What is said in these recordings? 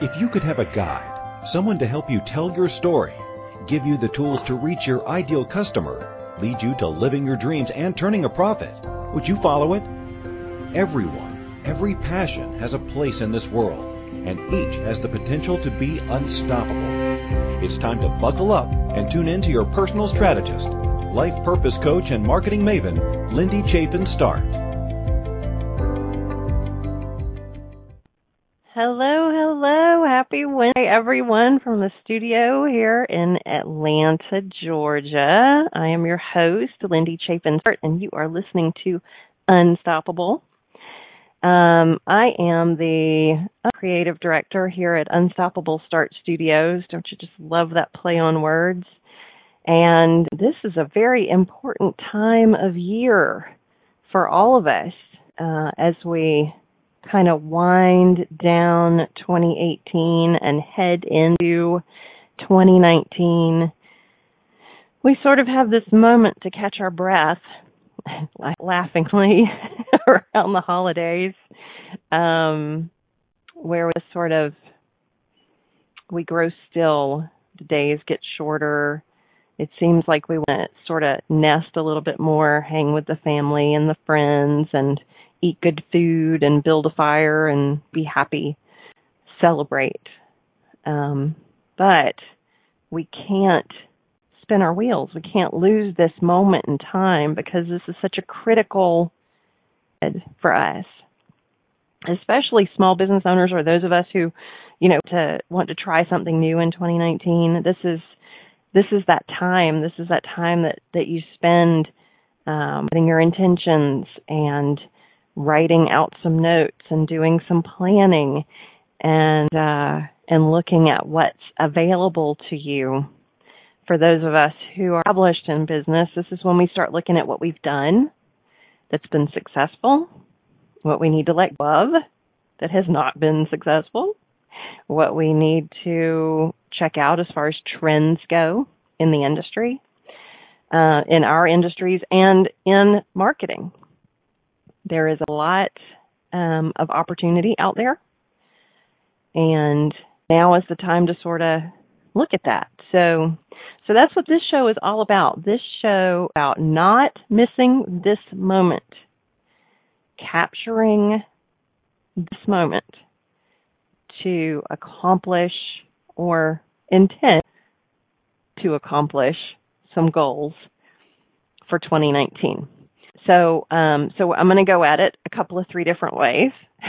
If you could have a guide, someone to help you tell your story, give you the tools to reach your ideal customer, lead you to living your dreams and turning a profit, would you follow it? Everyone, every passion has a place in this world, and each has the potential to be unstoppable. It's time to buckle up and tune in to your personal strategist, life purpose coach, and marketing maven, Lindy Chafin Start. Wednesday, everyone, from the studio here in Atlanta, Georgia. I am your host, Lindy Chafin, and you are listening to Unstoppable. Um, I am the creative director here at Unstoppable Start Studios. Don't you just love that play on words? And this is a very important time of year for all of us uh, as we kind of wind down 2018 and head into 2019. We sort of have this moment to catch our breath laughingly around the holidays, um, where we sort of we grow still. The days get shorter. It seems like we want to sort of nest a little bit more, hang with the family and the friends, and eat good food and build a fire and be happy, celebrate. Um, but we can't spin our wheels. We can't lose this moment in time because this is such a critical for us, especially small business owners or those of us who, you know, to want to try something new in 2019. This is this is that time. This is that time that that you spend um, putting your intentions and writing out some notes and doing some planning and uh, and looking at what's available to you for those of us who are established in business, this is when we start looking at what we've done that's been successful, what we need to let go of that has not been successful, what we need to check out as far as trends go in the industry, uh, in our industries, and in marketing. There is a lot um, of opportunity out there, and now is the time to sort of look at that. So, so that's what this show is all about. This show about not missing this moment, capturing this moment to accomplish or intent to accomplish some goals for 2019. So, um, so I'm going to go at it a couple of three different ways.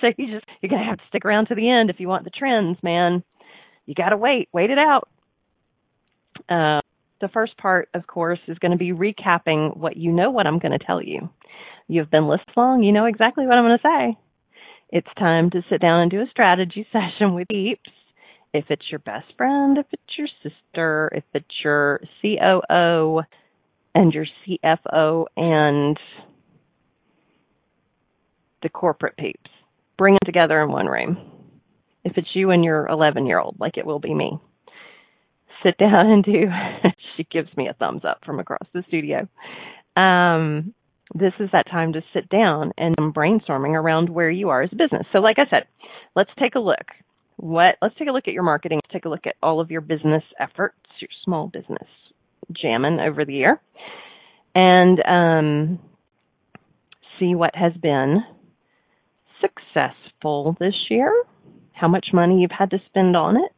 so you just you're going to have to stick around to the end if you want the trends, man you got to wait, wait it out. Uh, the first part, of course, is going to be recapping what you know what I'm going to tell you. You've been listening long, you know exactly what I'm going to say. It's time to sit down and do a strategy session with peeps. If it's your best friend, if it's your sister, if it's your COO and your CFO and the corporate peeps, bring them together in one room if it's you and your 11 year old, like it will be me. Sit down and do. she gives me a thumbs up from across the studio. Um, this is that time to sit down and brainstorming around where you are as a business. So, like I said, let's take a look. What? Let's take a look at your marketing. Take a look at all of your business efforts, your small business jamming over the year, and um, see what has been successful this year how much money you've had to spend on it.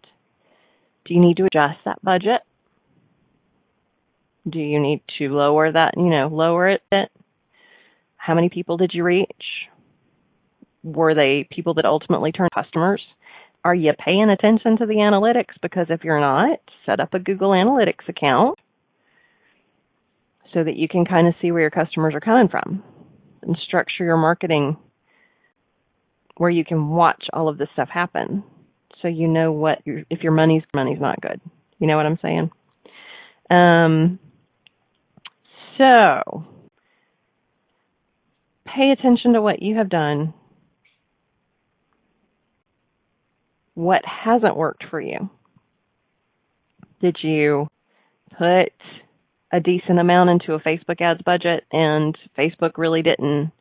Do you need to adjust that budget? Do you need to lower that, you know, lower it? How many people did you reach? Were they people that ultimately turned customers? Are you paying attention to the analytics? Because if you're not, set up a Google Analytics account so that you can kind of see where your customers are coming from and structure your marketing where you can watch all of this stuff happen so you know what your, if your money's money's not good. You know what I'm saying? Um so pay attention to what you have done. What hasn't worked for you? Did you put a decent amount into a Facebook ads budget and Facebook really didn't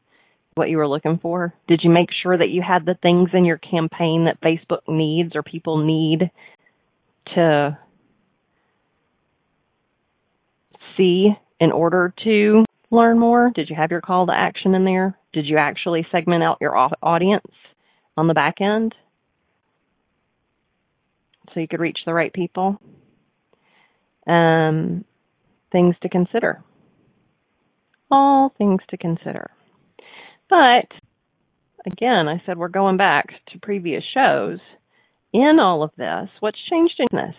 what you were looking for? Did you make sure that you had the things in your campaign that Facebook needs or people need to see in order to learn more? Did you have your call to action in there? Did you actually segment out your audience on the back end so you could reach the right people? Um, things to consider. All things to consider. But again, I said we're going back to previous shows. In all of this, what's changed in this?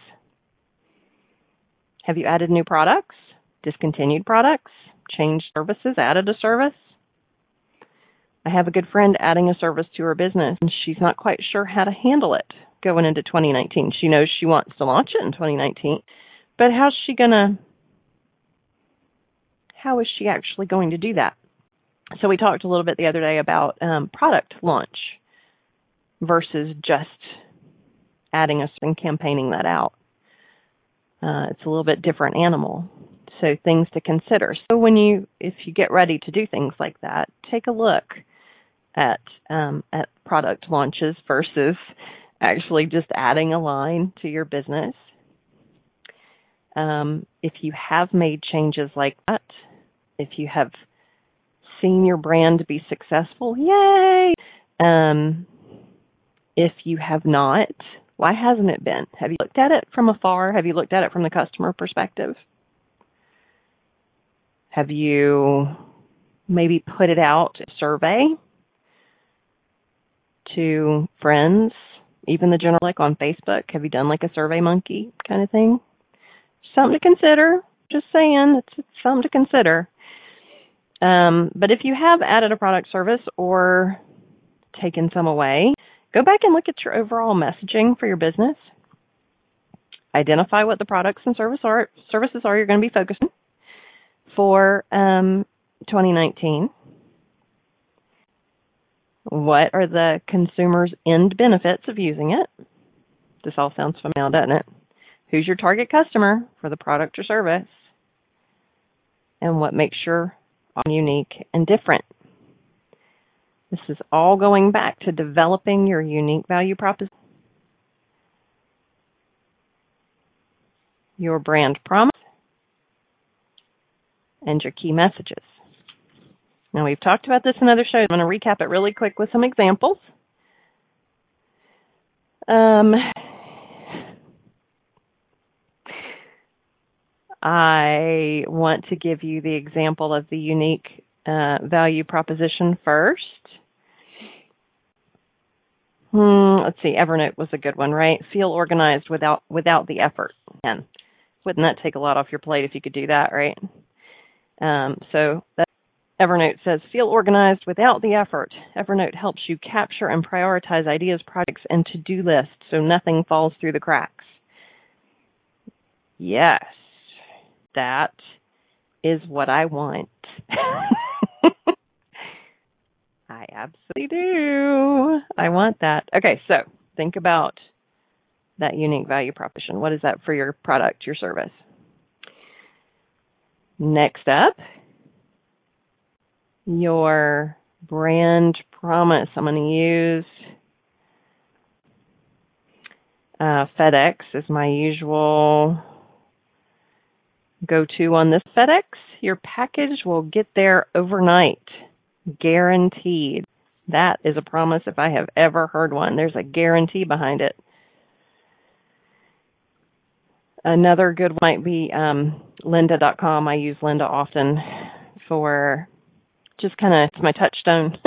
Have you added new products, discontinued products, changed services, added a service? I have a good friend adding a service to her business and she's not quite sure how to handle it going into 2019. She knows she wants to launch it in 2019, but how's she going to how is she actually going to do that? So we talked a little bit the other day about um, product launch versus just adding a and campaigning that out. Uh, it's a little bit different animal. So things to consider. So when you, if you get ready to do things like that, take a look at um, at product launches versus actually just adding a line to your business. Um, if you have made changes like that, if you have seen your brand be successful, yay! Um, if you have not, why hasn't it been? Have you looked at it from afar? Have you looked at it from the customer perspective? Have you maybe put it out a survey to friends, even the general like on Facebook? Have you done like a survey monkey kind of thing? Something to consider. Just saying, it's, it's something to consider. Um, but if you have added a product service or taken some away, go back and look at your overall messaging for your business. Identify what the products and service are, services are you're going to be focusing for um, 2019. What are the consumer's end benefits of using it? This all sounds familiar, doesn't it? Who's your target customer for the product or service? And what makes your unique and different. This is all going back to developing your unique value proposition, your brand promise, and your key messages. Now, we've talked about this in other shows. I'm going to recap it really quick with some examples. Um, I want to give you the example of the unique uh, value proposition first. Hmm, let's see. Evernote was a good one, right? Feel organized without without the effort. And wouldn't that take a lot off your plate if you could do that, right? Um, so that Evernote says, feel organized without the effort. Evernote helps you capture and prioritize ideas, projects, and to-do lists so nothing falls through the cracks. Yes that is what I want. I absolutely do. I want that. Okay, so think about that unique value proposition. What is that for your product, your service? Next up, your brand promise. I'm going to use uh, FedEx as my usual go to on this FedEx, your package will get there overnight. Guaranteed. That is a promise if I have ever heard one. There's a guarantee behind it. Another good one might be um, lynda.com. I use Lynda often for just kind of it's my touchstone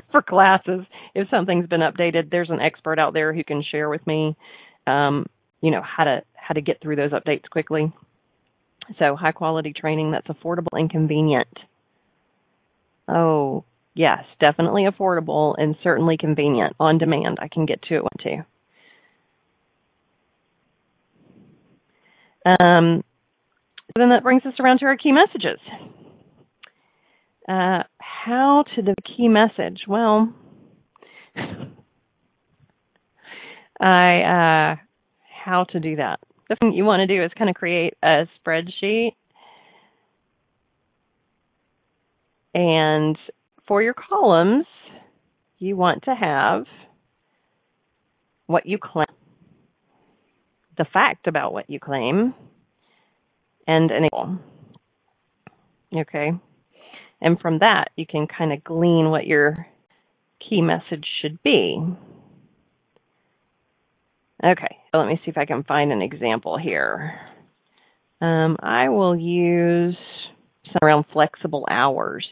for classes. If something's been updated, there's an expert out there who can share with me, um, you know, how to how to get through those updates quickly. So high quality training that's affordable and convenient. Oh, yes, definitely affordable and certainly convenient. On demand. I can get to it when too. Um, then that brings us around to our key messages. Uh, how to the key message? Well, I uh, how to do that the thing you want to do is kind of create a spreadsheet. And for your columns, you want to have what you claim, the fact about what you claim, and an equal. Okay. And from that, you can kind of glean what your key message should be. Okay, let me see if I can find an example here. Um, I will use some around flexible hours.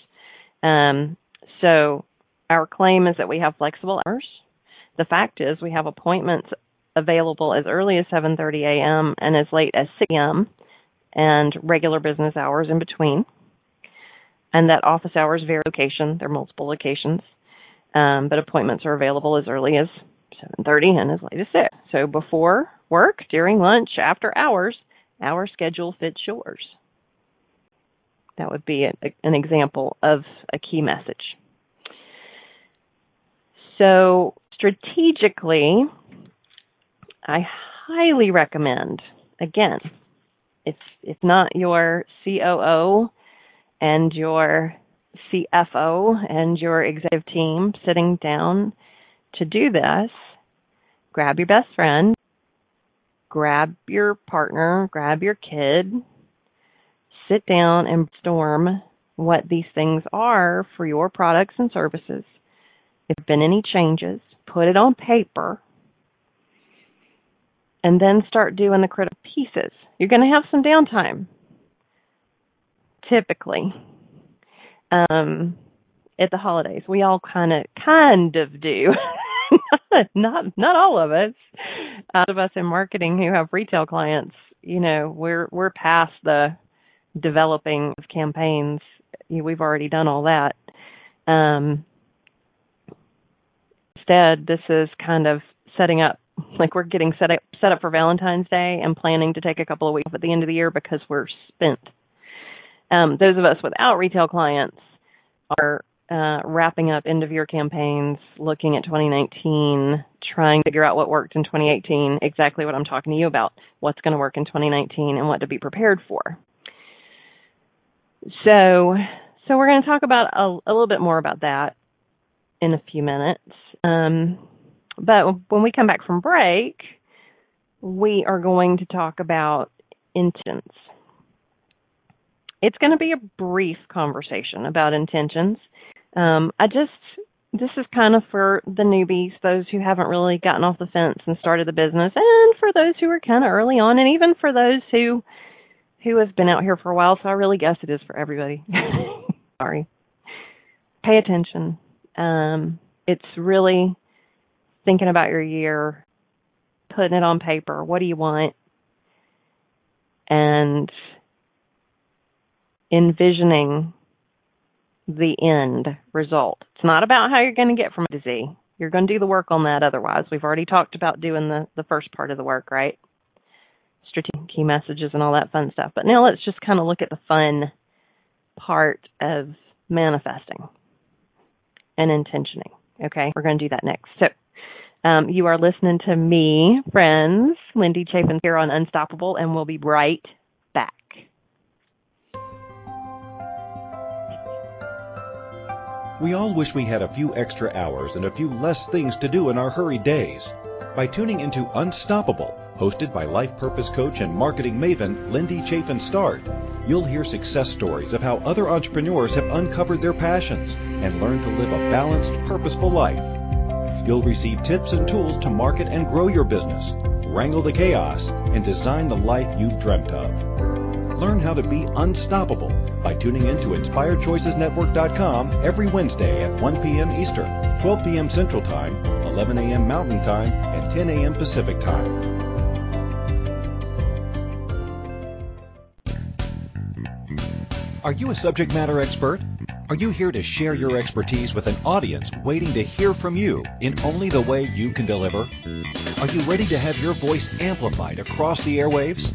Um, so our claim is that we have flexible hours. The fact is we have appointments available as early as 7:30 a.m. and as late as 6 a.m. and regular business hours in between. And that office hours vary location. There are multiple locations, um, but appointments are available as early as 7:30 and as late as 6. So before work, during lunch, after hours, our schedule fits yours. That would be a, an example of a key message. So strategically, I highly recommend again, if if not your COO and your CFO and your executive team sitting down to do this, grab your best friend, grab your partner, grab your kid, sit down and storm what these things are for your products and services. If there have been any changes, put it on paper, and then start doing the critical pieces. You're going to have some downtime, typically. Um, at the holidays, we all kind of kind of do. not not all of us. Out of us in marketing who have retail clients, you know, we're we're past the developing of campaigns. We've already done all that. Um, instead, this is kind of setting up like we're getting set up set up for Valentine's Day and planning to take a couple of weeks at the end of the year because we're spent. Um, those of us without retail clients are uh, wrapping up end of year campaigns, looking at 2019, trying to figure out what worked in 2018, exactly what I'm talking to you about, what's going to work in 2019 and what to be prepared for. So, so we're going to talk about a, a little bit more about that in a few minutes. Um, but when we come back from break, we are going to talk about intentions. It's going to be a brief conversation about intentions. Um, I just this is kind of for the newbies, those who haven't really gotten off the fence and started the business, and for those who are kind of early on, and even for those who who have been out here for a while. So I really guess it is for everybody. Sorry. Pay attention. Um, it's really thinking about your year, putting it on paper. What do you want? And envisioning the end result. It's not about how you're going to get from A to Z. You're going to do the work on that otherwise. We've already talked about doing the, the first part of the work, right? Strategic key messages and all that fun stuff. But now let's just kind of look at the fun part of manifesting and intentioning. Okay, we're going to do that next. So, um, you are listening to me, friends, Lindy Chafin here on Unstoppable, and we'll be right back. We all wish we had a few extra hours and a few less things to do in our hurried days. By tuning into Unstoppable, hosted by life purpose coach and marketing maven Lindy Chafin Start, you'll hear success stories of how other entrepreneurs have uncovered their passions and learned to live a balanced, purposeful life. You'll receive tips and tools to market and grow your business, wrangle the chaos, and design the life you've dreamt of. Learn how to be unstoppable by tuning in to InspiredChoicesNetwork.com every Wednesday at 1 p.m. Eastern, 12 p.m. Central Time, 11 a.m. Mountain Time, and 10 a.m. Pacific Time. Are you a subject matter expert? Are you here to share your expertise with an audience waiting to hear from you in only the way you can deliver? Are you ready to have your voice amplified across the airwaves?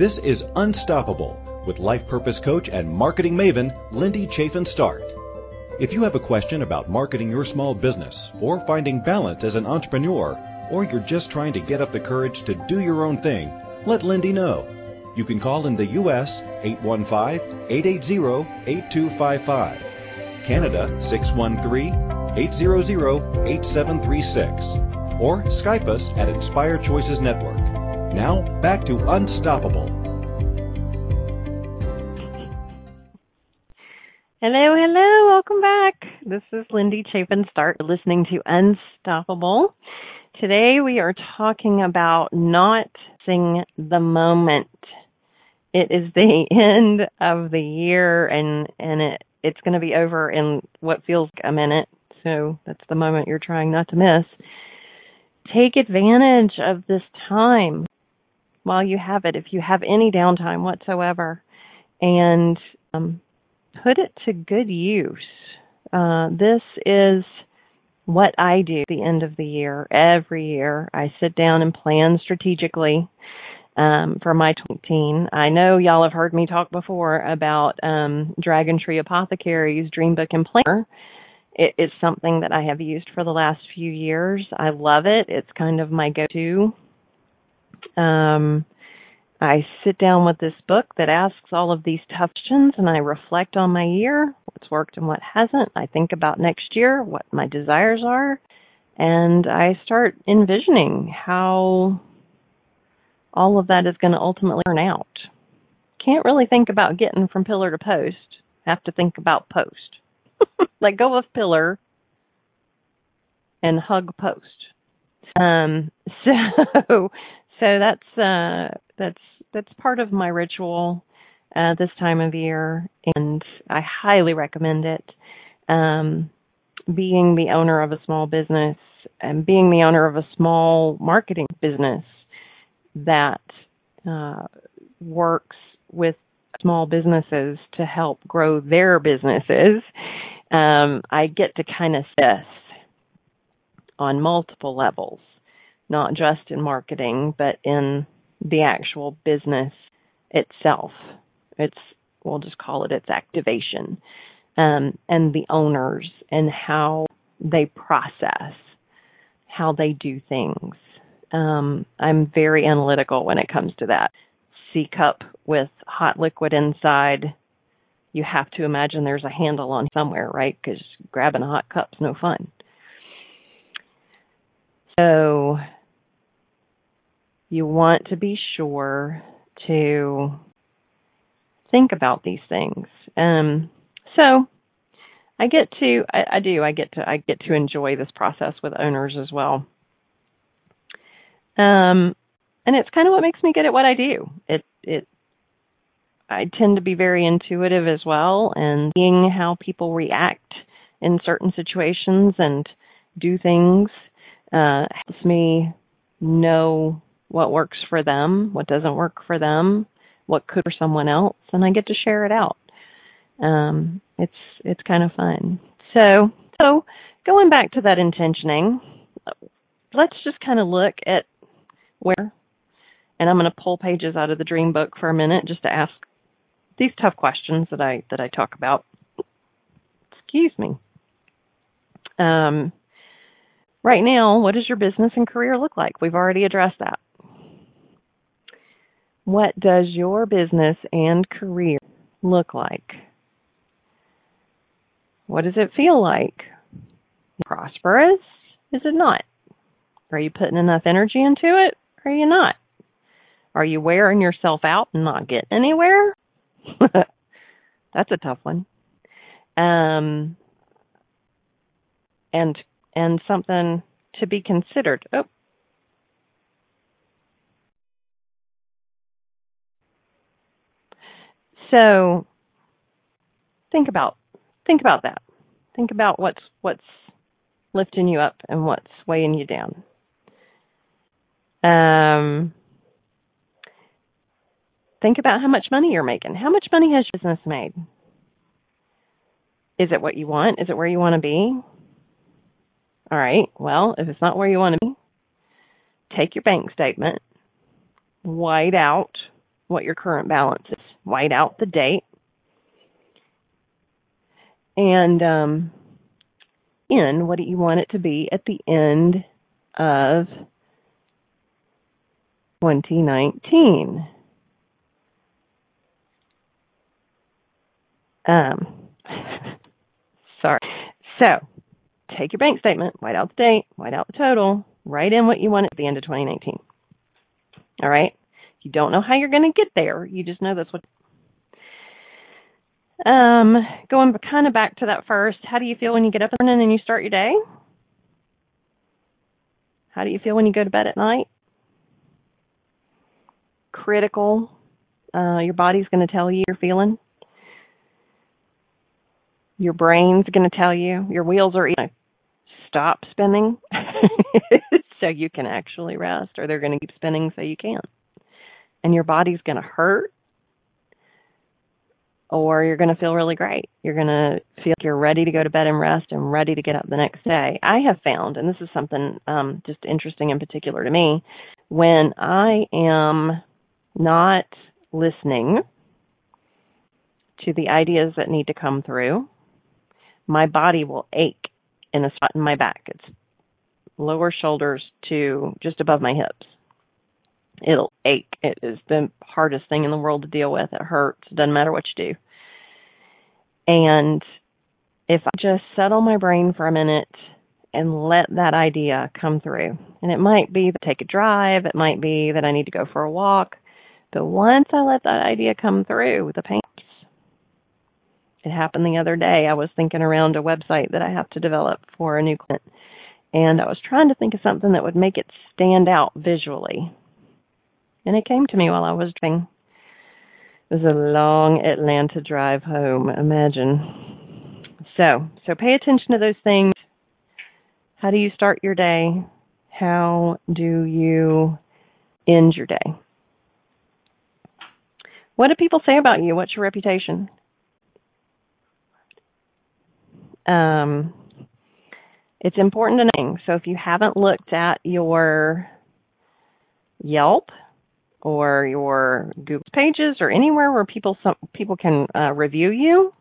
This is Unstoppable with life purpose coach and marketing maven Lindy Chafin Start. If you have a question about marketing your small business or finding balance as an entrepreneur, or you're just trying to get up the courage to do your own thing, let Lindy know. You can call in the U.S. 815-880-8255, Canada 613-800-8736, or Skype us at Inspired Choices Network. Now, back to Unstoppable. Hello, hello, welcome back. This is Lindy Chafin Start listening to Unstoppable. Today we are talking about not sing the moment. It is the end of the year and and it it's going to be over in what feels like a minute. So that's the moment you're trying not to miss. Take advantage of this time while you have it, if you have any downtime whatsoever, and um, put it to good use. Uh, this is what I do at the end of the year. Every year, I sit down and plan strategically um, for my team. I know y'all have heard me talk before about um, Dragon Tree Apothecaries Dream Book and Planner. It is something that I have used for the last few years. I love it. It's kind of my go-to. Um, I sit down with this book that asks all of these tough questions and I reflect on my year, what's worked and what hasn't. I think about next year, what my desires are, and I start envisioning how all of that is going to ultimately turn out. Can't really think about getting from pillar to post. Have to think about post. Let go of pillar and hug post. Um, so, so that's, uh, that's that's part of my ritual uh, this time of year, and I highly recommend it. Um, being the owner of a small business and being the owner of a small marketing business that uh, works with small businesses to help grow their businesses, um, I get to kind of this on multiple levels, not just in marketing, but in the actual business itself. It's we'll just call it its activation, um, and the owners and how they process, how they do things. Um, I'm very analytical when it comes to that. C cup with hot liquid inside. You have to imagine there's a handle on somewhere, right? Because grabbing a hot cup's no fun. So you want to be sure to think about these things. Um, so I get to, I, I do, I get to, I get to enjoy this process with owners as well. Um, and it's kind of what makes me good at what I do. It, it, I tend to be very intuitive as well, and seeing how people react in certain situations and do things uh, helps me know what works for them, what doesn't work for them, what could for someone else, and I get to share it out. Um, it's it's kind of fun. So so going back to that intentioning, let's just kind of look at where, and I'm going to pull pages out of the dream book for a minute just to ask these tough questions that I that I talk about. Excuse me. Um, right now, what does your business and career look like? We've already addressed that. What does your business and career look like? What does it feel like? Prosperous? Is it not? Are you putting enough energy into it? Are you not? Are you wearing yourself out and not getting anywhere? That's a tough one. Um, and and something to be considered. Oh, So think about think about that. Think about what's what's lifting you up and what's weighing you down. Um, Think about how much money you're making. How much money has your business made? Is it what you want? Is it where you want to be? All right. Well, if it's not where you want to be, take your bank statement, white out what your current balance is, white out the date, and um, in what do you want it to be at the end of 2019. Um, sorry. So, take your bank statement, white out the date, white out the total, write in what you want at the end of 2019. All right? You don't know how you're going to get there. You just know that's what. Um, going kind of back to that first, how do you feel when you get up in the morning and you start your day? How do you feel when you go to bed at night? Critical. Uh, your body's going to tell you you're feeling. Your brain's going to tell you. Your wheels are going to stop spinning so you can actually rest, or they're going to keep spinning so you can't. And your body's going to hurt, or you're going to feel really great. You're going to feel like you're ready to go to bed and rest and ready to get up the next day. I have found, and this is something um, just interesting in particular to me, when I am not listening to the ideas that need to come through, my body will ache in a spot in my back. It's lower shoulders to just above my hips. It'll ache. It is the hardest thing in the world to deal with. It hurts. It doesn't matter what you do. And if I just settle my brain for a minute and let that idea come through, and it might be to take a drive, it might be that I need to go for a walk, but once I let that idea come through, the pain it happened the other day. I was thinking around a website that I have to develop for a new client. And I was trying to think of something that would make it stand out visually. And it came to me while I was driving. It was a long Atlanta drive home, imagine. So, so pay attention to those things. How do you start your day? How do you end your day? What do people say about you? What's your reputation? Um, it's important to know. So if you haven't looked at your Yelp or your Google pages or anywhere where people some people can uh, review you,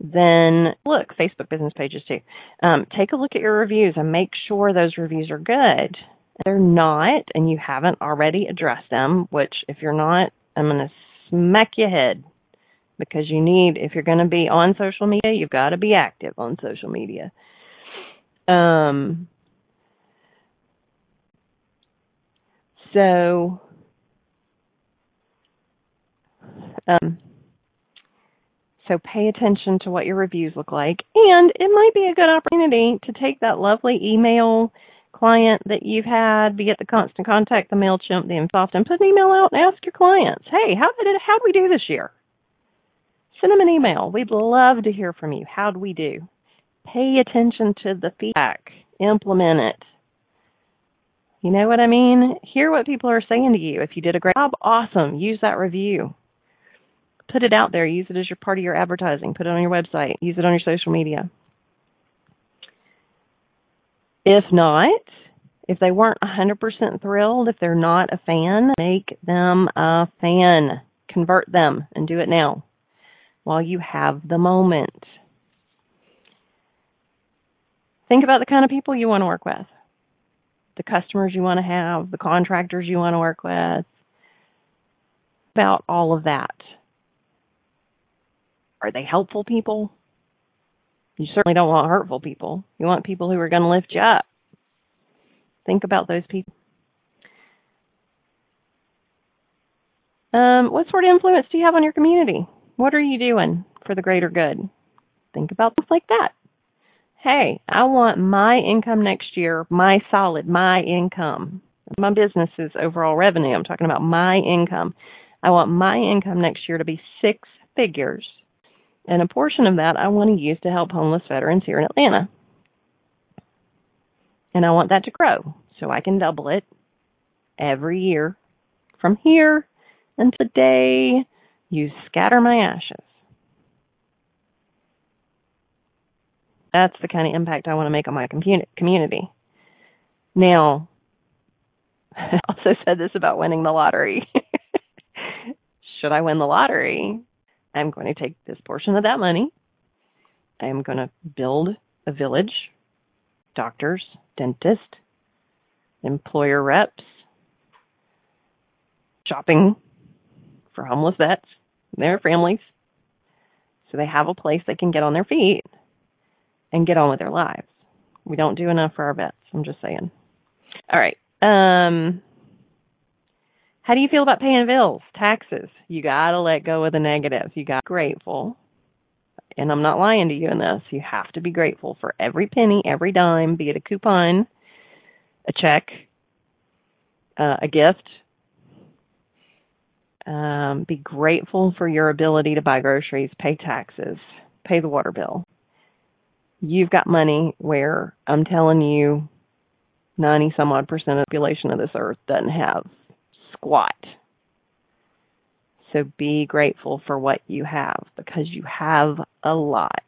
then look Facebook business pages too. Um, take a look at your reviews and make sure those reviews are good. If they're not, and you haven't already addressed them, which if you're not, I'm going to smack your head because you need if you're going to be on social media, you've got to be active on social media. Um so um so pay attention to what your reviews look like and it might be a good opportunity to take that lovely email client that you've had, be it the constant contact, the MailChimp, the Insoft, and put an email out and ask your clients, hey, how did it how did we do this year? Send them an email. We'd love to hear from you. How'd we do? Pay attention to the feedback. Implement it. You know what I mean? Hear what people are saying to you. If you did a great job, awesome. Use that review. Put it out there. Use it as your part of your advertising. Put it on your website. Use it on your social media. If not, if they weren't 100% thrilled, if they're not a fan, make them a fan. Convert them and do it now while you have the moment. Think about the kind of people you want to work with, the customers you want to have, the contractors you want to work with, about all of that. Are they helpful people? You certainly don't want hurtful people. You want people who are going to lift you up. Think about those people. Um, what sort of influence do you have on your community? What are you doing for the greater good? Think about things like that. Hey, I want my income next year, my solid, my income, my business's overall revenue. I'm talking about my income. I want my income next year to be six figures. And a portion of that I want to use to help homeless veterans here in Atlanta. And I want that to grow so I can double it every year from here until the day you scatter my ashes. That's the kind of impact I want to make on my community. Now, I also said this about winning the lottery. Should I win the lottery, I'm going to take this portion of that money. I am going to build a village, doctors, dentists, employer reps, shopping for homeless vets, their families, so they have a place they can get on their feet and get on with their lives. We don't do enough for our vets. I'm just saying. All right. Um, how do you feel about paying bills, taxes? You got to let go of the negatives. You got grateful. And I'm not lying to you in this. You have to be grateful for every penny, every dime, be it a coupon, a check, uh, a gift. Um, be grateful for your ability to buy groceries, pay taxes, pay the water bill. You've got money where I'm telling you 90 some odd percent of the population of this earth doesn't have squat. So be grateful for what you have because you have a lot.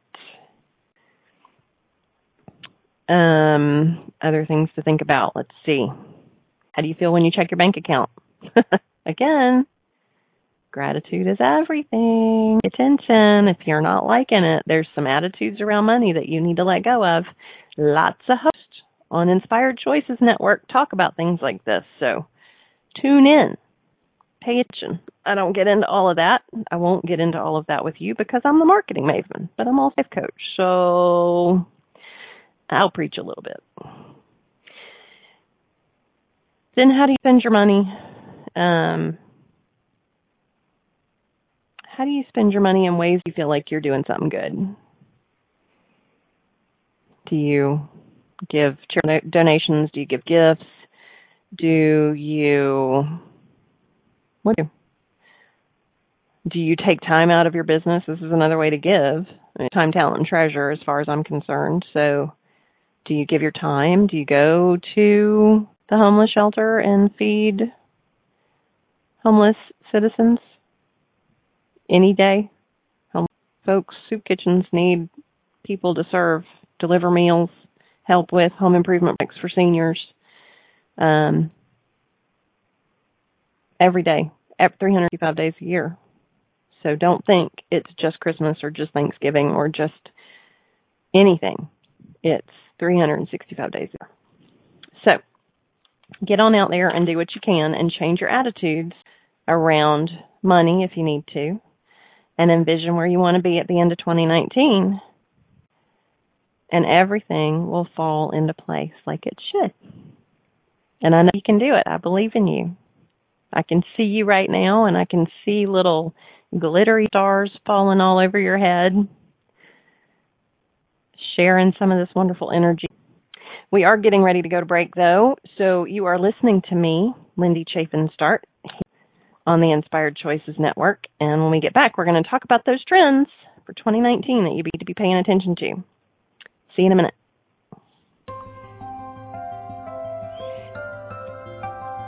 Um, other things to think about. Let's see. How do you feel when you check your bank account? Again, gratitude is everything. Attention. If you're not liking it, there's some attitudes around money that you need to let go of. Lots of hosts on Inspired Choices Network talk about things like this. So tune in. Pay attention. I don't get into all of that. I won't get into all of that with you because I'm the marketing maven, but I'm also a life coach. So I'll preach a little bit. Then how do you spend your money? Um, how do you spend your money in ways you feel like you're doing something good? Do you give donations? Do you give gifts? Do you what do do you take time out of your business? This is another way to give time, talent, and treasure, as far as I'm concerned. So, do you give your time? Do you go to the homeless shelter and feed homeless citizens any day? Homeless folks, soup kitchens need people to serve, deliver meals, help with home improvement projects for seniors um, every day, 365 days a year. So don't think it's just Christmas or just Thanksgiving or just anything. It's 365 days a year. So get on out there and do what you can and change your attitudes around money if you need to and envision where you want to be at the end of 2019 and everything will fall into place like it should. And I know you can do it. I believe in you. I can see you right now and I can see little glittery stars falling all over your head, sharing some of this wonderful energy. We are getting ready to go to break though, so you are listening to me, Lindy Chafin Start, on the Inspired Choices Network. And when we get back, we're going to talk about those trends for 2019 that you need to be paying attention to. See you in a minute.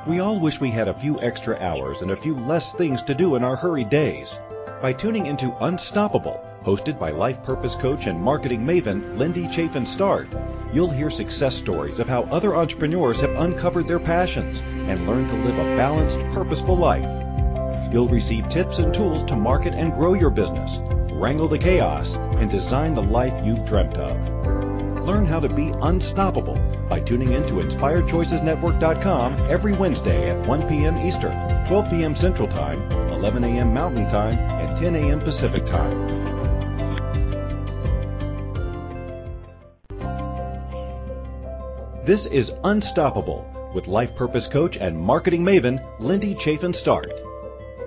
We all wish we had a few extra hours and a few less things to do in our hurried days. By tuning into Unstoppable, hosted by life purpose coach and marketing maven Lindy Chafin Start, you'll hear success stories of how other entrepreneurs have uncovered their passions and learned to live a balanced, purposeful life. You'll receive tips and tools to market and grow your business, wrangle the chaos, and design the life you've dreamt of. Learn how to be unstoppable by tuning in to InspiredChoicesNetwork.com every Wednesday at 1 p.m. Eastern, 12 p.m. Central Time, 11 a.m. Mountain Time, and 10 a.m. Pacific Time. This is Unstoppable with life purpose coach and marketing maven Lindy Chafin Start.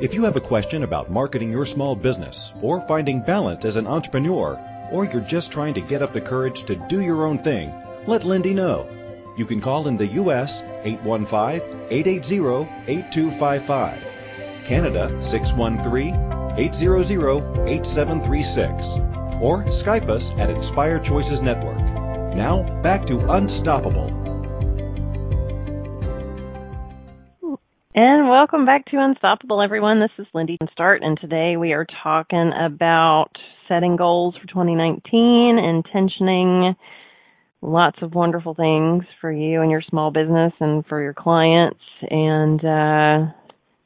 If you have a question about marketing your small business or finding balance as an entrepreneur, or you're just trying to get up the courage to do your own thing, let Lindy know. You can call in the U.S. 815-880-8255, Canada 613-800-8736, or Skype us at Inspired Choices Network. Now, back to Unstoppable. And welcome back to Unstoppable, everyone. This is Lindy Start, and today we are talking about setting goals for 2019, intentioning lots of wonderful things for you and your small business and for your clients, and uh,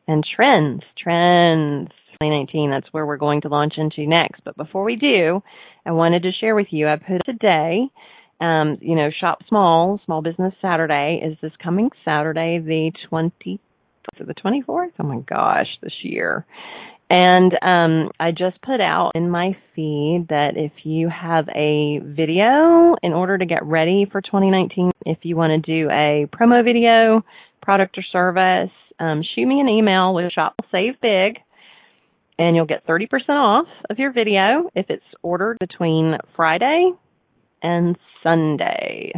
and trends, trends. 2019. That's where we're going to launch into next. But before we do, I wanted to share with you. I put today um, you know, Shop Small, Small Business Saturday is this coming Saturday, the 20, the 24th? Oh my gosh, this year. And um, I just put out in my feed that if you have a video in order to get ready for 2019, if you want to do a promo video, product or service, um, shoot me an email with Shop Save Big, and you'll get 30% off of your video if it's ordered between Friday and Sunday.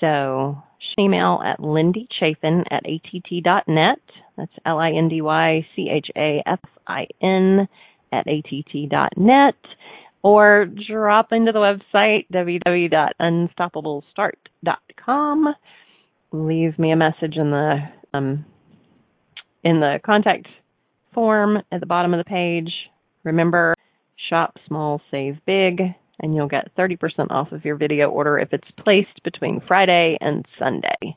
So email at Lindy Chafin at att.net. That's L I N D Y C H A F I N at att.net. Or drop into the website www.unstoppablestart.com. Leave me a message in the um, in the contact form at the bottom of the page. Remember, shop small, save big and you'll get 30% off of your video order if it's placed between Friday and Sunday.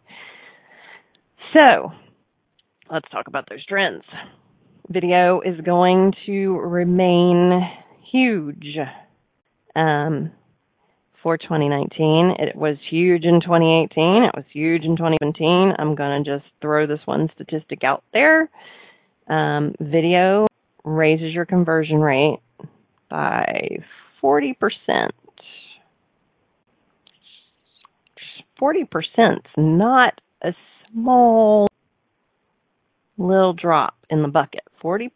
So, let's talk about those trends. Video is going to remain huge um, for 2019. It was huge in 2018. It was huge in 2017. I'm going to just throw this one statistic out there. Um, video raises your conversion rate by 40%. 40% is not a small little drop in the bucket. 40%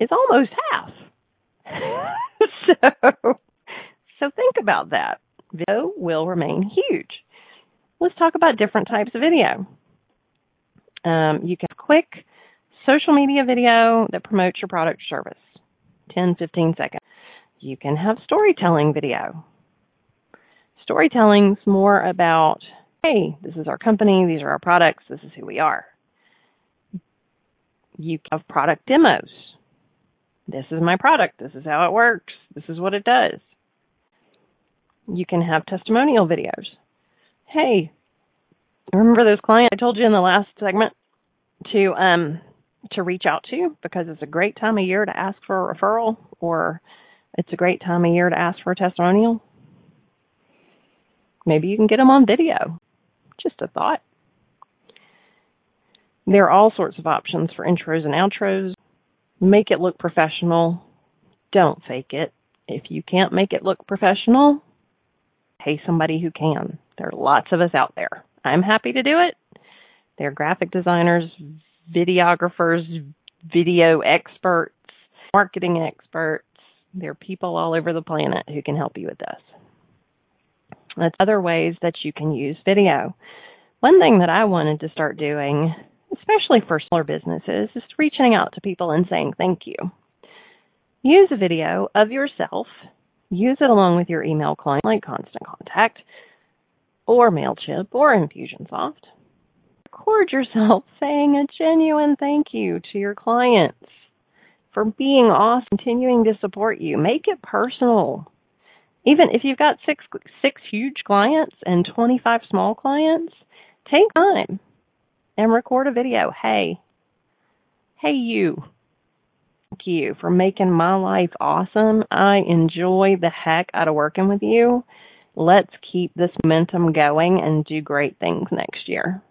is almost half. so, so think about that. Video will remain huge. Let's talk about different types of video. Um, you can quick social media video that promotes your product or service. 10, 15 seconds. You can have storytelling video. Storytelling's more about, hey, this is our company, these are our products, this is who we are. You have product demos. This is my product, this is how it works, this is what it does. You can have testimonial videos. Hey, remember those clients I told you in the last segment to um to reach out to because it's a great time of year to ask for a referral or it's a great time of year to ask for a testimonial. Maybe you can get them on video. Just a thought. There are all sorts of options for intros and outros. Make it look professional. Don't fake it. If you can't make it look professional, pay somebody who can. There are lots of us out there. I'm happy to do it. There are graphic designers, videographers, video experts, marketing experts. There are people all over the planet who can help you with this. That's other ways that you can use video. One thing that I wanted to start doing, especially for smaller businesses, is reaching out to people and saying thank you. Use a video of yourself. Use it along with your email client like Constant Contact or MailChimp or Infusionsoft record yourself saying a genuine thank you to your clients for being awesome, continuing to support you. Make it personal. Even if you've got six six huge clients and 25 small clients, take time and record a video. Hey, hey you. Thank you for making my life awesome. I enjoy the heck out of working with you. Let's keep this momentum going and do great things next year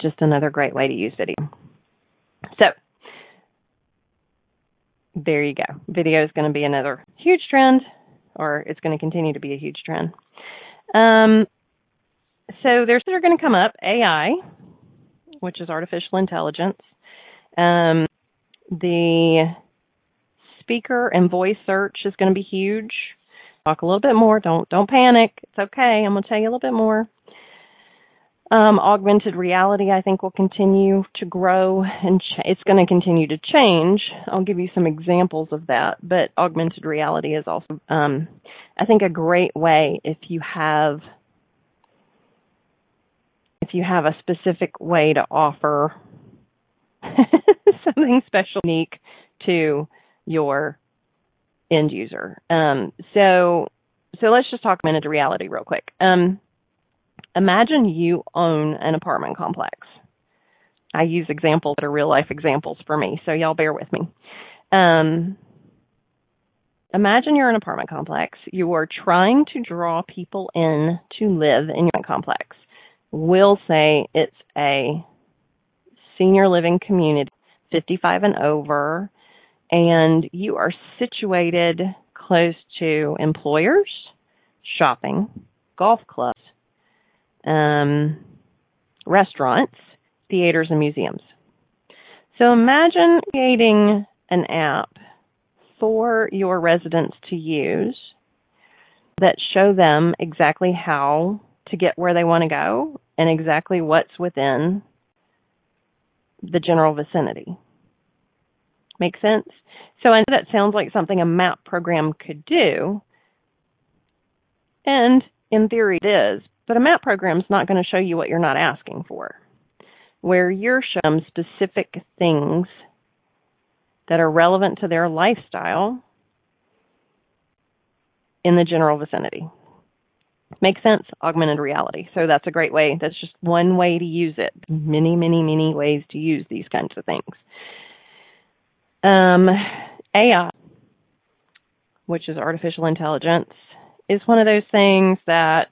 just another great way to use video. So, there you go. Video is going to be another huge trend, or it's going to continue to be a huge trend. Um, so there's that are going to come up AI, which is artificial intelligence. Um, the speaker and voice search is going to be huge. Talk a little bit more. Don't don't panic. It's okay. I'm going to tell you a little bit more. Um, augmented reality, I think, will continue to grow and ch- it's going to continue to change. I'll give you some examples of that, but augmented reality is also, um, I think, a great way if you have if you have a specific way to offer something special, unique to your end user. Um, so, so let's just talk into reality real quick. Um, imagine you own an apartment complex. I use examples that are real life examples for me, so y'all bear with me. Um, imagine you're an apartment complex. You are trying to draw people in to live in your complex. We'll say it's a senior living community, 55 and over, and you are situated close to employers, shopping, golf clubs, um, restaurants, theaters, and museums. So imagine creating an app for your residents to use that show them exactly how to get where they want to go and exactly what's within the general vicinity. Make sense? So I know that sounds like something a map program could do. And in theory it is, but a map program is not going to show you what you're not asking for. Where you're shown specific things that are relevant to their lifestyle in the general vicinity. Make sense? Augmented reality. So that's a great way. That's just one way to use it. Many, many, many ways to use these kinds of things. Um, AI, which is artificial intelligence, is one of those things that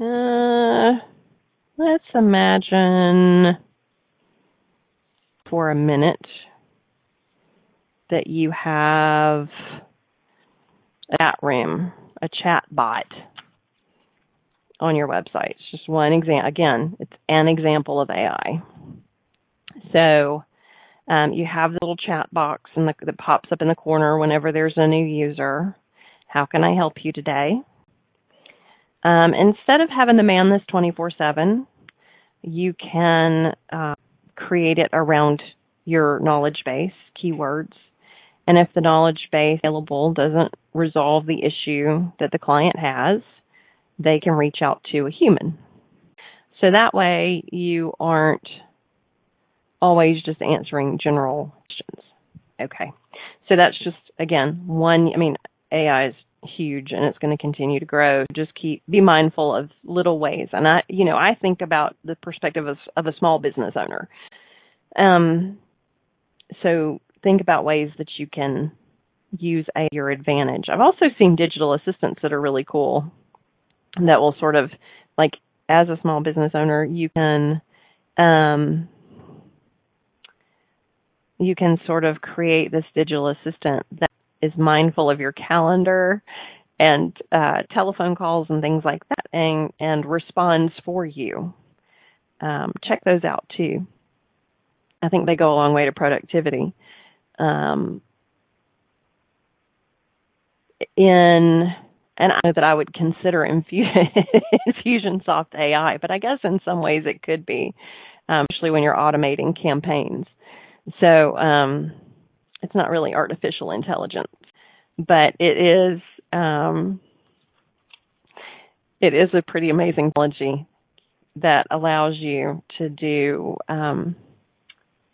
uh, let's imagine for a minute that you have a chat room, a chat bot on your website. It's just one example. Again, it's an example of AI. So um, you have the little chat box and that pops up in the corner whenever there's a new user. How can I help you today? Um, instead of having to man this 24 7, you can uh, create it around your knowledge base, keywords. And if the knowledge base available doesn't resolve the issue that the client has, they can reach out to a human. So that way you aren't always just answering general questions. Okay. So that's just, again, one, I mean, AI is huge and it's going to continue to grow. Just keep, be mindful of little ways. And I, you know, I think about the perspective of, of a small business owner. Um, so think about ways that you can use a, your advantage. I've also seen digital assistants that are really cool that will sort of like as a small business owner, you can um, you can sort of create this digital assistant that is mindful of your calendar and uh, telephone calls and things like that and, and responds for you. Um, check those out too. I think they go a long way to productivity. Um, in and I know that I would consider infusion, Infusionsoft AI, but I guess in some ways it could be, um, especially when you're automating campaigns. So um, it's not really artificial intelligence, but it is um, it is a pretty amazing technology that allows you to do um,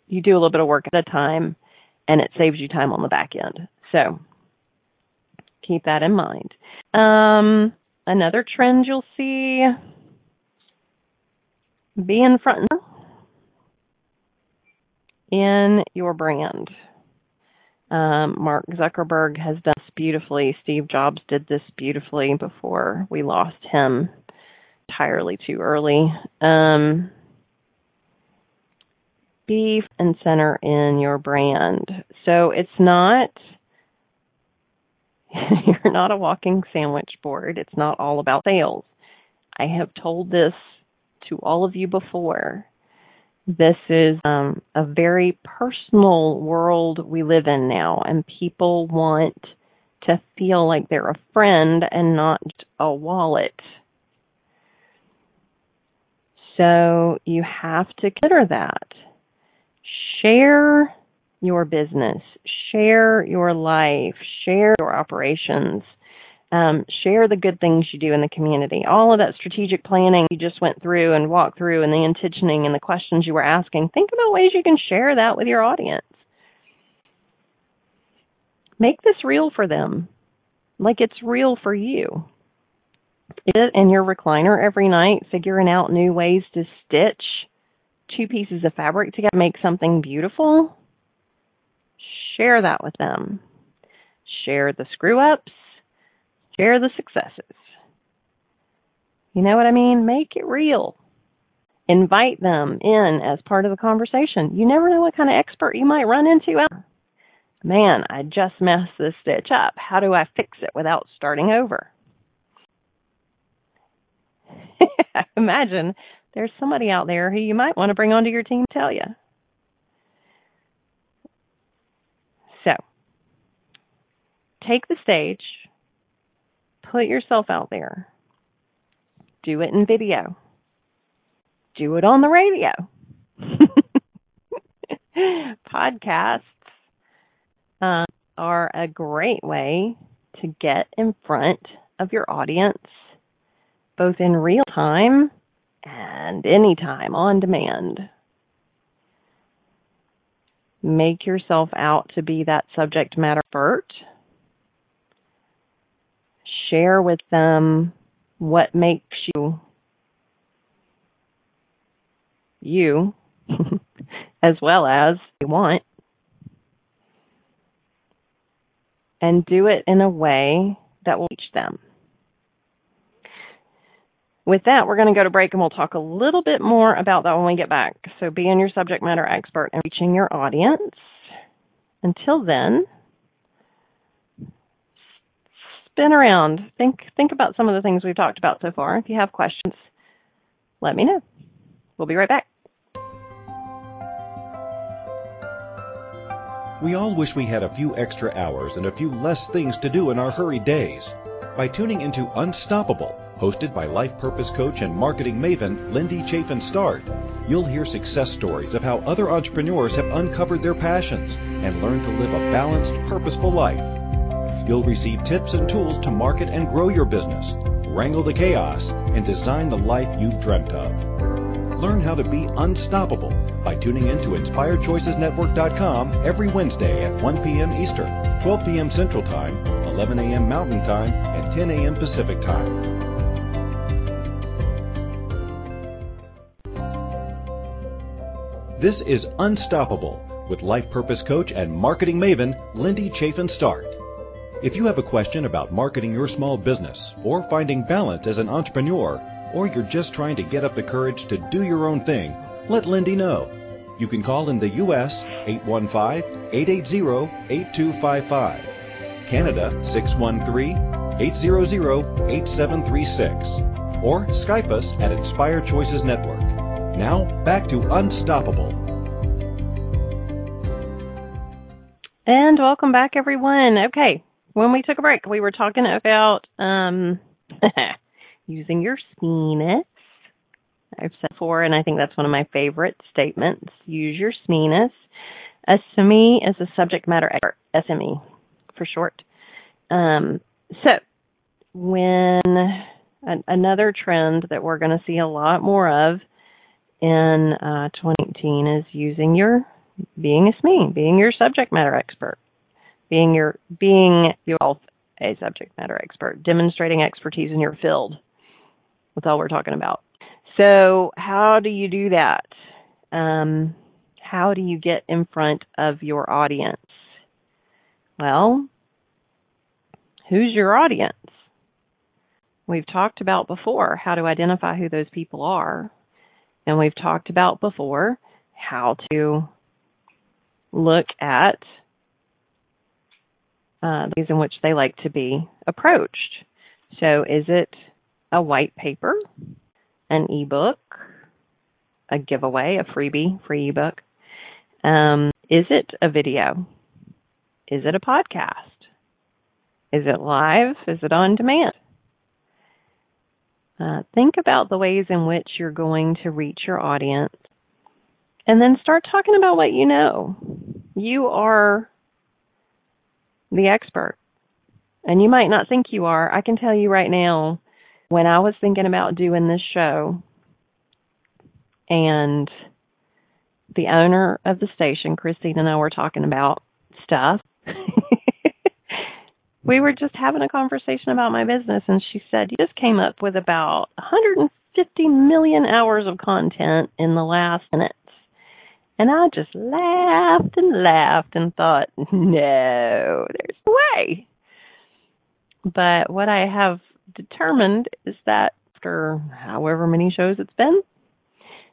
you do a little bit of work at a time, and it saves you time on the back end. So keep that in mind. Um, another trend you'll see be in front in your brand. Um, Mark Zuckerberg has done this beautifully. Steve Jobs did this beautifully before we lost him entirely too early. Um, be and center in your brand. So it's not you're not a walking sandwich board. It's not all about sales. I have told this to all of you before. This is um, a very personal world we live in now, and people want to feel like they're a friend and not a wallet. So you have to consider that. Share your business, share your life, share your operations. Um, share the good things you do in the community. All of that strategic planning you just went through and walked through, and the intentioning and the questions you were asking. Think about ways you can share that with your audience. Make this real for them, like it's real for you. It in your recliner every night, figuring out new ways to stitch two pieces of fabric together, make something beautiful. Share that with them. Share the screw ups Share the successes. You know what I mean? Make it real. Invite them in as part of the conversation. You never know what kind of expert you might run into. Man, I just messed this stitch up. How do I fix it without starting over? Imagine there's somebody out there who you might want to bring onto your team tell you. So, take the stage, Put yourself out there. Do it in video. Do it on the radio. Podcasts uh, are a great way to get in front of your audience, both in real time and anytime on demand. Make yourself out to be that subject matter expert share with them what makes you you as well as you want and do it in a way that will reach them. With that, we're going to go to break and we'll talk a little bit more about that when we get back. So, being your subject matter expert and reaching your audience. Until then, spin around. Think think about some of the things we've talked about so far. If you have questions, let me know. We'll be right back. We all wish we had a few extra hours and a few less things to do in our hurried days. By tuning into Unstoppable, hosted by life purpose coach and marketing maven Lindy Chafin Start, you'll hear success stories of how other entrepreneurs have uncovered their passions and learned to live a balanced, purposeful life. You'll receive tips and tools to market and grow your business, wrangle the chaos, and design the life you've dreamt of. Learn how to be unstoppable by tuning in to InspiredChoicesNetwork.com every Wednesday at 1 p.m. Eastern, 12 p.m. Central Time, 11 a.m. Mountain Time, and 10 a.m. Pacific Time. This is Unstoppable with life purpose coach and marketing maven Lindy Chafin Start. If you have a question about marketing your small business, or finding balance as an entrepreneur, or you're just trying to get up the courage to do your own thing, let Lindy know. You can call in the U.S. 815-880-8255, Canada 613-800-8736, or Skype us at Inspired Choices Network. Now, back to Unstoppable. And welcome back, everyone. Okay, when we took a break, we were talking about um, using your SMEness. I've said before, and I think that's one of my favorite statements. Use your SMEness. A SME is a subject matter expert, SME for short. Um, so, when an, another trend that we're going to see a lot more of in uh, 2018 is using your being a SME, being your subject matter expert being your being yourself a subject matter expert, demonstrating expertise in your field. That's all we're talking about. So, how do you do that? Um, how do you get in front of your audience? Well, who's your audience? We've talked about before how to identify who those people are. And we've talked about before how to look at uh, ways in which they like to be approached. So, is it a white paper, an ebook, a giveaway, a freebie, free ebook? Um, is it a video? Is it a podcast? Is it live? Is it on demand? Uh, think about the ways in which you're going to reach your audience and then start talking about what you know. You are the expert. And you might not think you are. I can tell you right now, when I was thinking about doing this show, and the owner of the station, Christine, and I were talking about stuff. we were just having a conversation about my business, and she said, You just came up with about 150 million hours of content in the last minutes. And I just laughed and laughed and thought, no, there's no way. But what I have determined is that after however many shows it's been,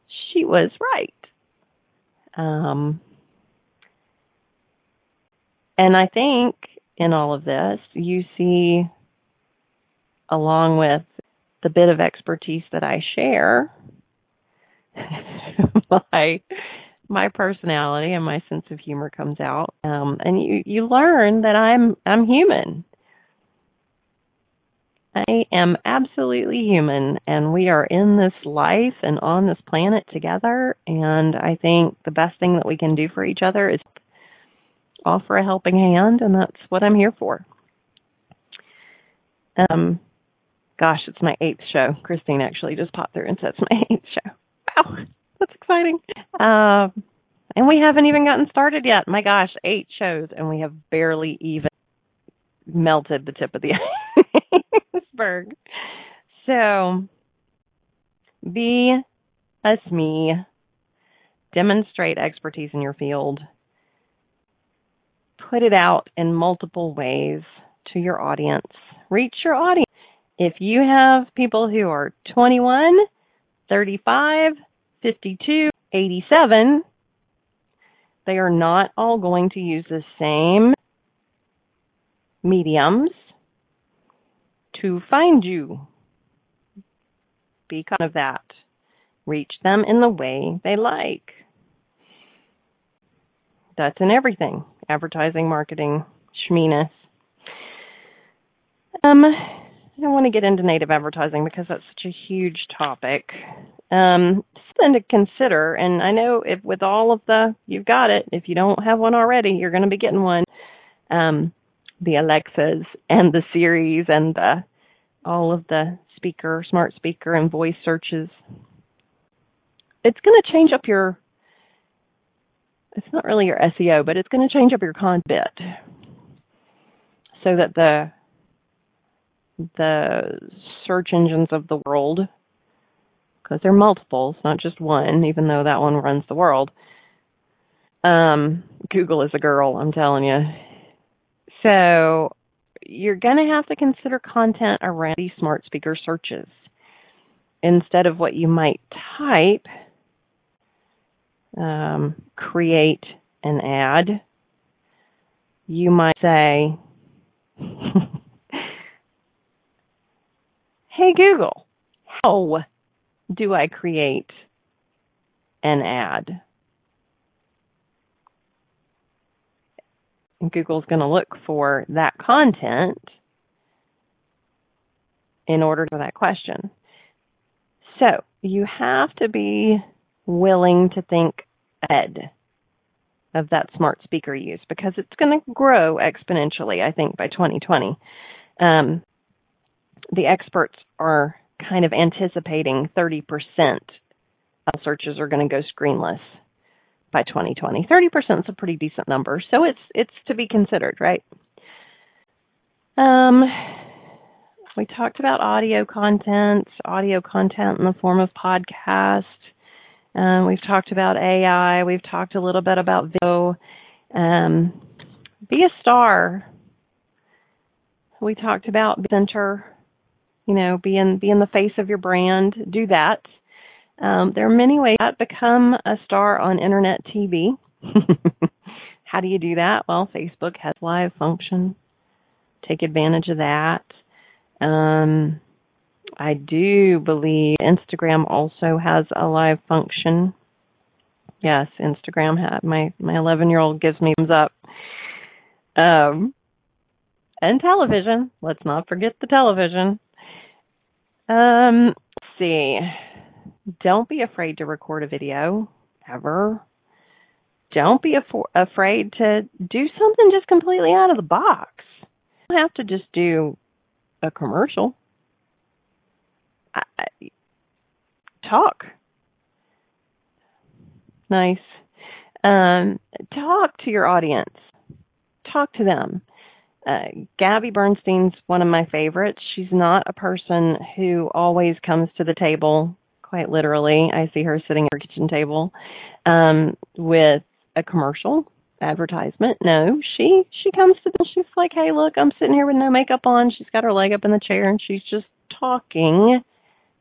she was right. Um, and I think in all of this, you see, along with the bit of expertise that I share, my my personality and my sense of humor comes out, um, and you you learn that I'm I'm human. I am absolutely human, and we are in this life and on this planet together. And I think the best thing that we can do for each other is offer a helping hand, and that's what I'm here for. Um, gosh, it's my eighth show. Christine actually just popped through and said it's my eighth show. Wow, exciting. Um, and we haven't even gotten started yet. My gosh, eight shows, and we have barely even melted the tip of the iceberg. So, be a SME, demonstrate expertise in your field, put it out in multiple ways to your audience, reach your audience. If you have people who are 21, 35, 52, 87, they are not all going to use the same mediums to find you. Be kind of that. Reach them in the way they like. That's in everything advertising, marketing, schmeeness. Um, I don't want to get into native advertising because that's such a huge topic. Um, something to consider, and I know if with all of the, you've got it. If you don't have one already, you're going to be getting one. Um, the Alexas and the Siris and the all of the speaker, smart speaker, and voice searches. It's going to change up your. It's not really your SEO, but it's going to change up your content so that the the search engines of the world, because they're multiples, not just one, even though that one runs the world. Um, Google is a girl, I'm telling you. So you're going to have to consider content around these smart speaker searches. Instead of what you might type, um, create an ad, you might say, Hey Google, how do I create an ad? Google's going to look for that content in order to that question. So you have to be willing to think ahead of that smart speaker use because it's going to grow exponentially, I think, by 2020. Um, the experts are kind of anticipating 30% of searches are going to go screenless by 2020. 30% is a pretty decent number, so it's it's to be considered, right? Um, we talked about audio content, audio content in the form of podcast. Um, we've talked about AI. We've talked a little bit about video. Um, be a star. We talked about center. You know, be in be in the face of your brand. Do that. Um, there are many ways to become a star on internet TV. How do you do that? Well, Facebook has live function. Take advantage of that. Um, I do believe Instagram also has a live function. Yes, Instagram had my my 11 year old gives me thumbs up. Um, and television. Let's not forget the television. Um, let's see don't be afraid to record a video ever. Don't be af- afraid to do something just completely out of the box. You don't have to just do a commercial. I, talk. Nice. Um, talk to your audience. Talk to them. Uh, Gabby Bernstein's one of my favorites. She's not a person who always comes to the table, quite literally. I see her sitting at her kitchen table um, with a commercial advertisement. No, she she comes to the She's like, "Hey, look, I'm sitting here with no makeup on." She's got her leg up in the chair and she's just talking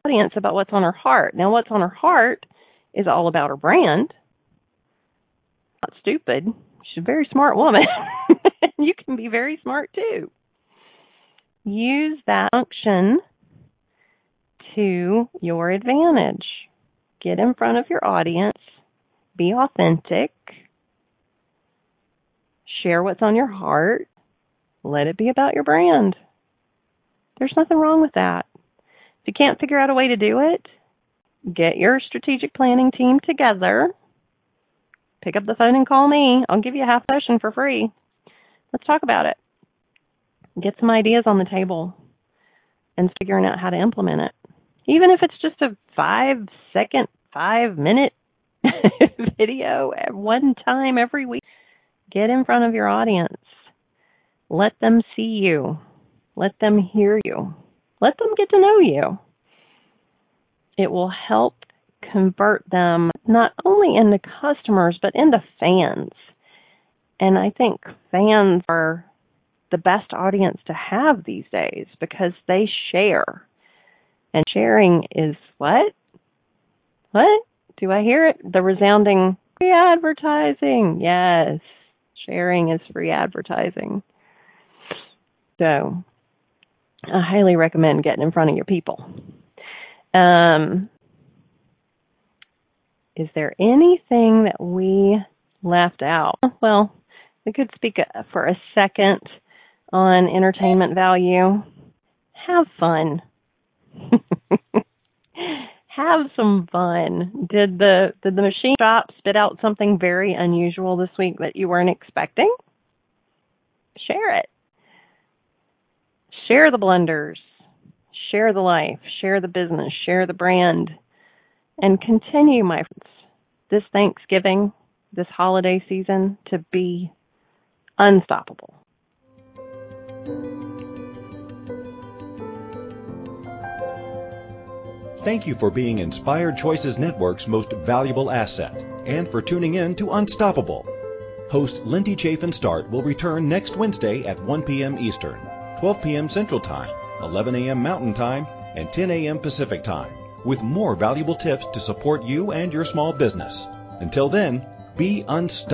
audience about what's on her heart. Now, what's on her heart is all about her brand. Not stupid. A very smart woman. you can be very smart too. Use that function to your advantage. Get in front of your audience. Be authentic. Share what's on your heart. Let it be about your brand. There's nothing wrong with that. If you can't figure out a way to do it, get your strategic planning team together. Pick up the phone and call me. I'll give you a half session for free. Let's talk about it. Get some ideas on the table and figuring out how to implement it. Even if it's just a five second, five minute video at one time every week, get in front of your audience. Let them see you. Let them hear you. Let them get to know you. It will help convert them not only into customers, but into fans. And I think fans are the best audience to have these days because they share. And sharing is what? What? Do I hear it? The resounding free advertising. Yes. Sharing is free advertising. So I highly recommend getting in front of your people. Um, is there anything that we left out? Well, we could speak uh, for a second on entertainment value. Have fun. Have some fun. Did the did the machine shop spit out something very unusual this week that you weren't expecting? Share it share the blunders, share the life, share the business, share the brand, and continue, my friends, this Thanksgiving, this holiday season to be unstoppable. Thank you for being Inspired Choices Network's most valuable asset and for tuning in to Unstoppable. Host Lindy Chafin Start will return next Wednesday at 1 p.m. Eastern. 12 p.m. Central Time, 11 a.m. Mountain Time, and 10 a.m. Pacific Time, with more valuable tips to support you and your small business. Until then, be unstoppable.